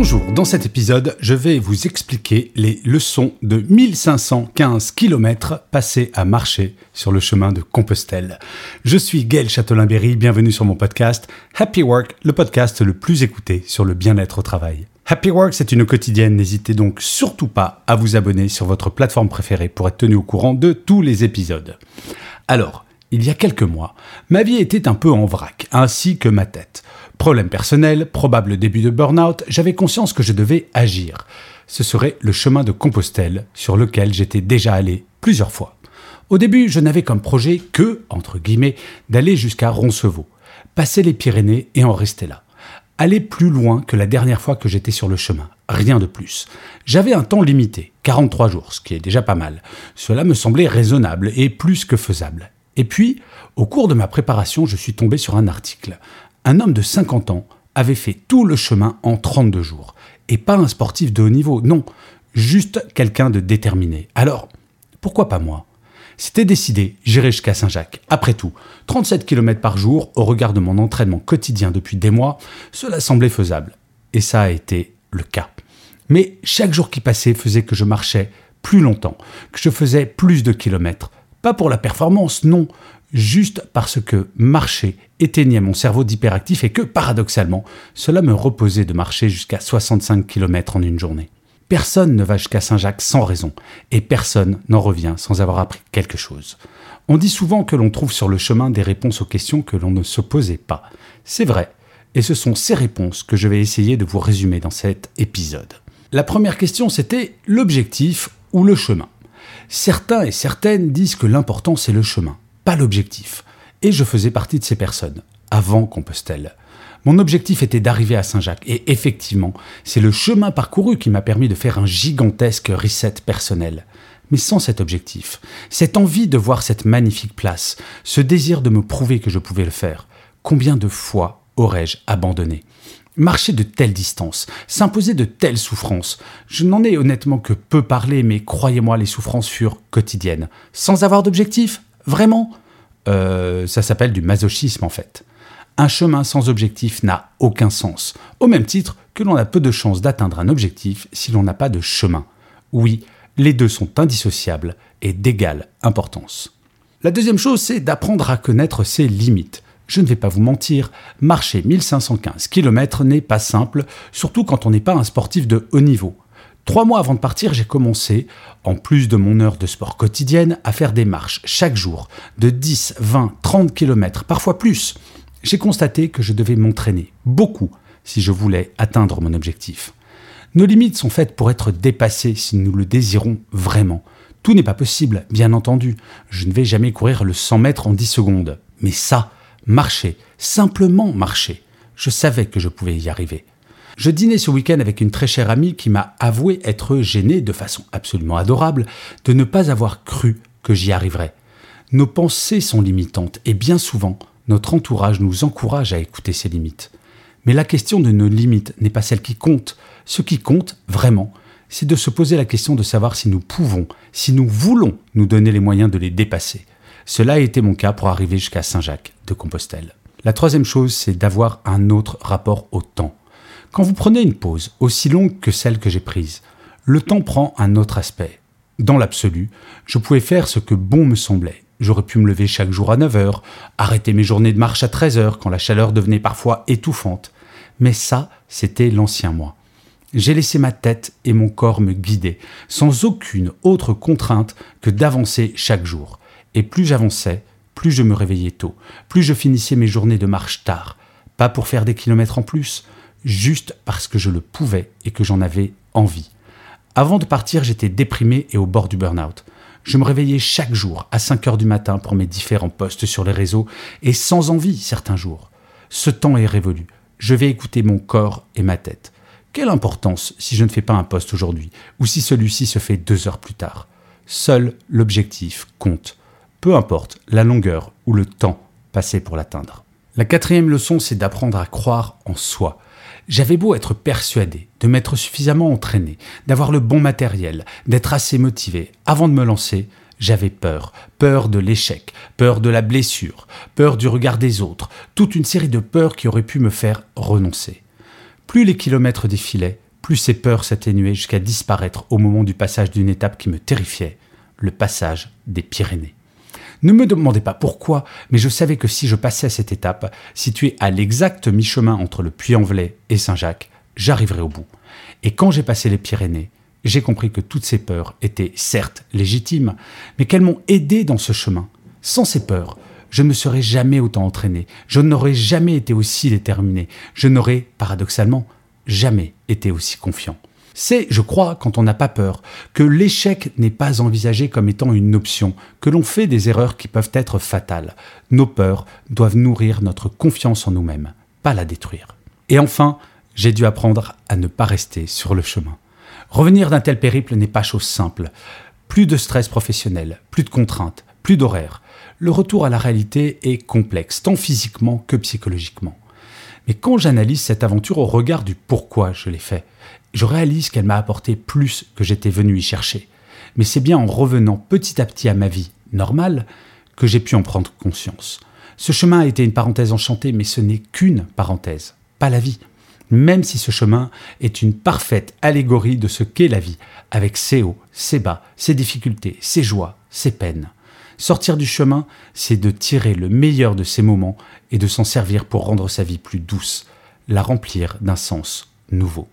Bonjour, dans cet épisode, je vais vous expliquer les leçons de 1515 km passés à marcher sur le chemin de Compostelle. Je suis Gaël Châtelain-Berry, bienvenue sur mon podcast Happy Work, le podcast le plus écouté sur le bien-être au travail. Happy Work, c'est une quotidienne, n'hésitez donc surtout pas à vous abonner sur votre plateforme préférée pour être tenu au courant de tous les épisodes. Alors, il y a quelques mois, ma vie était un peu en vrac, ainsi que ma tête. Problème personnel, probable début de burn-out, j'avais conscience que je devais agir. Ce serait le chemin de Compostelle sur lequel j'étais déjà allé plusieurs fois. Au début, je n'avais comme projet que, entre guillemets, d'aller jusqu'à Roncevaux, passer les Pyrénées et en rester là. Aller plus loin que la dernière fois que j'étais sur le chemin, rien de plus. J'avais un temps limité, 43 jours, ce qui est déjà pas mal. Cela me semblait raisonnable et plus que faisable. Et puis, au cours de ma préparation, je suis tombé sur un article un homme de 50 ans avait fait tout le chemin en 32 jours. Et pas un sportif de haut niveau, non, juste quelqu'un de déterminé. Alors, pourquoi pas moi? C'était décidé, j'irai jusqu'à Saint-Jacques. Après tout, 37 km par jour, au regard de mon entraînement quotidien depuis des mois, cela semblait faisable. Et ça a été le cas. Mais chaque jour qui passait faisait que je marchais plus longtemps, que je faisais plus de kilomètres. Pas pour la performance, non, juste parce que marcher éteignait mon cerveau d'hyperactif et que, paradoxalement, cela me reposait de marcher jusqu'à 65 km en une journée. Personne ne va jusqu'à Saint-Jacques sans raison, et personne n'en revient sans avoir appris quelque chose. On dit souvent que l'on trouve sur le chemin des réponses aux questions que l'on ne se posait pas. C'est vrai, et ce sont ces réponses que je vais essayer de vous résumer dans cet épisode. La première question, c'était l'objectif ou le chemin. Certains et certaines disent que l'important c'est le chemin pas l'objectif. Et je faisais partie de ces personnes, avant Compostelle. Mon objectif était d'arriver à Saint-Jacques, et effectivement, c'est le chemin parcouru qui m'a permis de faire un gigantesque reset personnel. Mais sans cet objectif, cette envie de voir cette magnifique place, ce désir de me prouver que je pouvais le faire, combien de fois aurais-je abandonné? Marcher de telles distances, s'imposer de telles souffrances, je n'en ai honnêtement que peu parlé, mais croyez-moi, les souffrances furent quotidiennes. Sans avoir d'objectif Vraiment euh, Ça s'appelle du masochisme en fait. Un chemin sans objectif n'a aucun sens, au même titre que l'on a peu de chances d'atteindre un objectif si l'on n'a pas de chemin. Oui, les deux sont indissociables et d'égale importance. La deuxième chose, c'est d'apprendre à connaître ses limites. Je ne vais pas vous mentir, marcher 1515 km n'est pas simple, surtout quand on n'est pas un sportif de haut niveau. Trois mois avant de partir, j'ai commencé, en plus de mon heure de sport quotidienne, à faire des marches chaque jour de 10, 20, 30 km, parfois plus. J'ai constaté que je devais m'entraîner beaucoup si je voulais atteindre mon objectif. Nos limites sont faites pour être dépassées si nous le désirons vraiment. Tout n'est pas possible, bien entendu. Je ne vais jamais courir le 100 mètres en 10 secondes. Mais ça, marcher, simplement marcher, je savais que je pouvais y arriver. Je dînais ce week-end avec une très chère amie qui m'a avoué être gênée de façon absolument adorable de ne pas avoir cru que j'y arriverais. Nos pensées sont limitantes et bien souvent, notre entourage nous encourage à écouter ces limites. Mais la question de nos limites n'est pas celle qui compte. Ce qui compte, vraiment, c'est de se poser la question de savoir si nous pouvons, si nous voulons nous donner les moyens de les dépasser. Cela a été mon cas pour arriver jusqu'à Saint-Jacques de Compostelle. La troisième chose, c'est d'avoir un autre rapport au temps. Quand vous prenez une pause, aussi longue que celle que j'ai prise, le temps prend un autre aspect. Dans l'absolu, je pouvais faire ce que bon me semblait. J'aurais pu me lever chaque jour à 9 heures, arrêter mes journées de marche à 13 heures quand la chaleur devenait parfois étouffante. Mais ça, c'était l'ancien moi. J'ai laissé ma tête et mon corps me guider, sans aucune autre contrainte que d'avancer chaque jour. Et plus j'avançais, plus je me réveillais tôt, plus je finissais mes journées de marche tard. Pas pour faire des kilomètres en plus, juste parce que je le pouvais et que j'en avais envie. Avant de partir, j'étais déprimé et au bord du burn-out. Je me réveillais chaque jour à 5 heures du matin pour mes différents posts sur les réseaux et sans envie certains jours. Ce temps est révolu. Je vais écouter mon corps et ma tête. Quelle importance si je ne fais pas un poste aujourd'hui ou si celui-ci se fait deux heures plus tard? Seul l'objectif compte. Peu importe la longueur ou le temps passé pour l'atteindre. La quatrième leçon, c'est d'apprendre à croire en soi. J'avais beau être persuadé, de m'être suffisamment entraîné, d'avoir le bon matériel, d'être assez motivé, avant de me lancer, j'avais peur, peur de l'échec, peur de la blessure, peur du regard des autres, toute une série de peurs qui auraient pu me faire renoncer. Plus les kilomètres défilaient, plus ces peurs s'atténuaient jusqu'à disparaître au moment du passage d'une étape qui me terrifiait, le passage des Pyrénées. Ne me demandez pas pourquoi, mais je savais que si je passais à cette étape, située à l'exact mi-chemin entre le Puy-en-Velay et Saint-Jacques, j'arriverais au bout. Et quand j'ai passé les Pyrénées, j'ai compris que toutes ces peurs étaient certes légitimes, mais qu'elles m'ont aidé dans ce chemin. Sans ces peurs, je ne serais jamais autant entraîné, je n'aurais jamais été aussi déterminé, je n'aurais, paradoxalement, jamais été aussi confiant. C'est, je crois, quand on n'a pas peur, que l'échec n'est pas envisagé comme étant une option, que l'on fait des erreurs qui peuvent être fatales. Nos peurs doivent nourrir notre confiance en nous-mêmes, pas la détruire. Et enfin, j'ai dû apprendre à ne pas rester sur le chemin. Revenir d'un tel périple n'est pas chose simple. Plus de stress professionnel, plus de contraintes, plus d'horaires le retour à la réalité est complexe, tant physiquement que psychologiquement. Mais quand j'analyse cette aventure au regard du pourquoi je l'ai fait, je réalise qu'elle m'a apporté plus que j'étais venu y chercher. Mais c'est bien en revenant petit à petit à ma vie normale que j'ai pu en prendre conscience. Ce chemin a été une parenthèse enchantée, mais ce n'est qu'une parenthèse, pas la vie. Même si ce chemin est une parfaite allégorie de ce qu'est la vie, avec ses hauts, ses bas, ses difficultés, ses joies, ses peines. Sortir du chemin, c'est de tirer le meilleur de ces moments et de s'en servir pour rendre sa vie plus douce, la remplir d'un sens nouveau.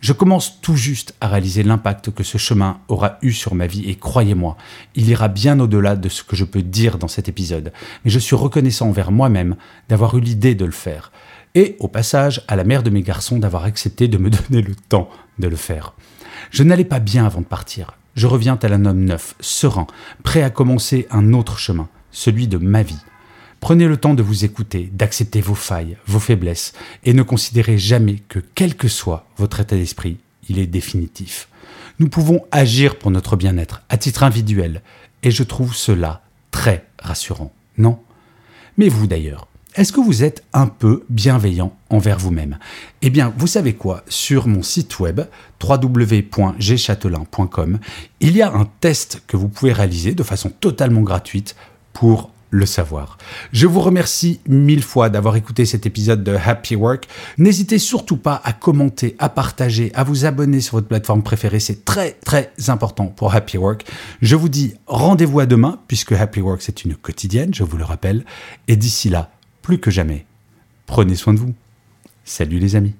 Je commence tout juste à réaliser l'impact que ce chemin aura eu sur ma vie et croyez-moi, il ira bien au-delà de ce que je peux dire dans cet épisode, mais je suis reconnaissant envers moi-même d'avoir eu l'idée de le faire. Et au passage, à la mère de mes garçons d'avoir accepté de me donner le temps de le faire. Je n'allais pas bien avant de partir je reviens à un homme neuf, serein, prêt à commencer un autre chemin, celui de ma vie. Prenez le temps de vous écouter, d'accepter vos failles, vos faiblesses, et ne considérez jamais que quel que soit votre état d'esprit, il est définitif. Nous pouvons agir pour notre bien-être à titre individuel, et je trouve cela très rassurant, non? Mais vous d'ailleurs, est-ce que vous êtes un peu bienveillant envers vous-même? Eh bien, vous savez quoi? Sur mon site web www.gchatelain.com, il y a un test que vous pouvez réaliser de façon totalement gratuite pour le savoir. Je vous remercie mille fois d'avoir écouté cet épisode de Happy Work. N'hésitez surtout pas à commenter, à partager, à vous abonner sur votre plateforme préférée. C'est très très important pour Happy Work. Je vous dis rendez-vous à demain puisque Happy Work c'est une quotidienne, je vous le rappelle. Et d'ici là, plus que jamais, prenez soin de vous. Salut les amis.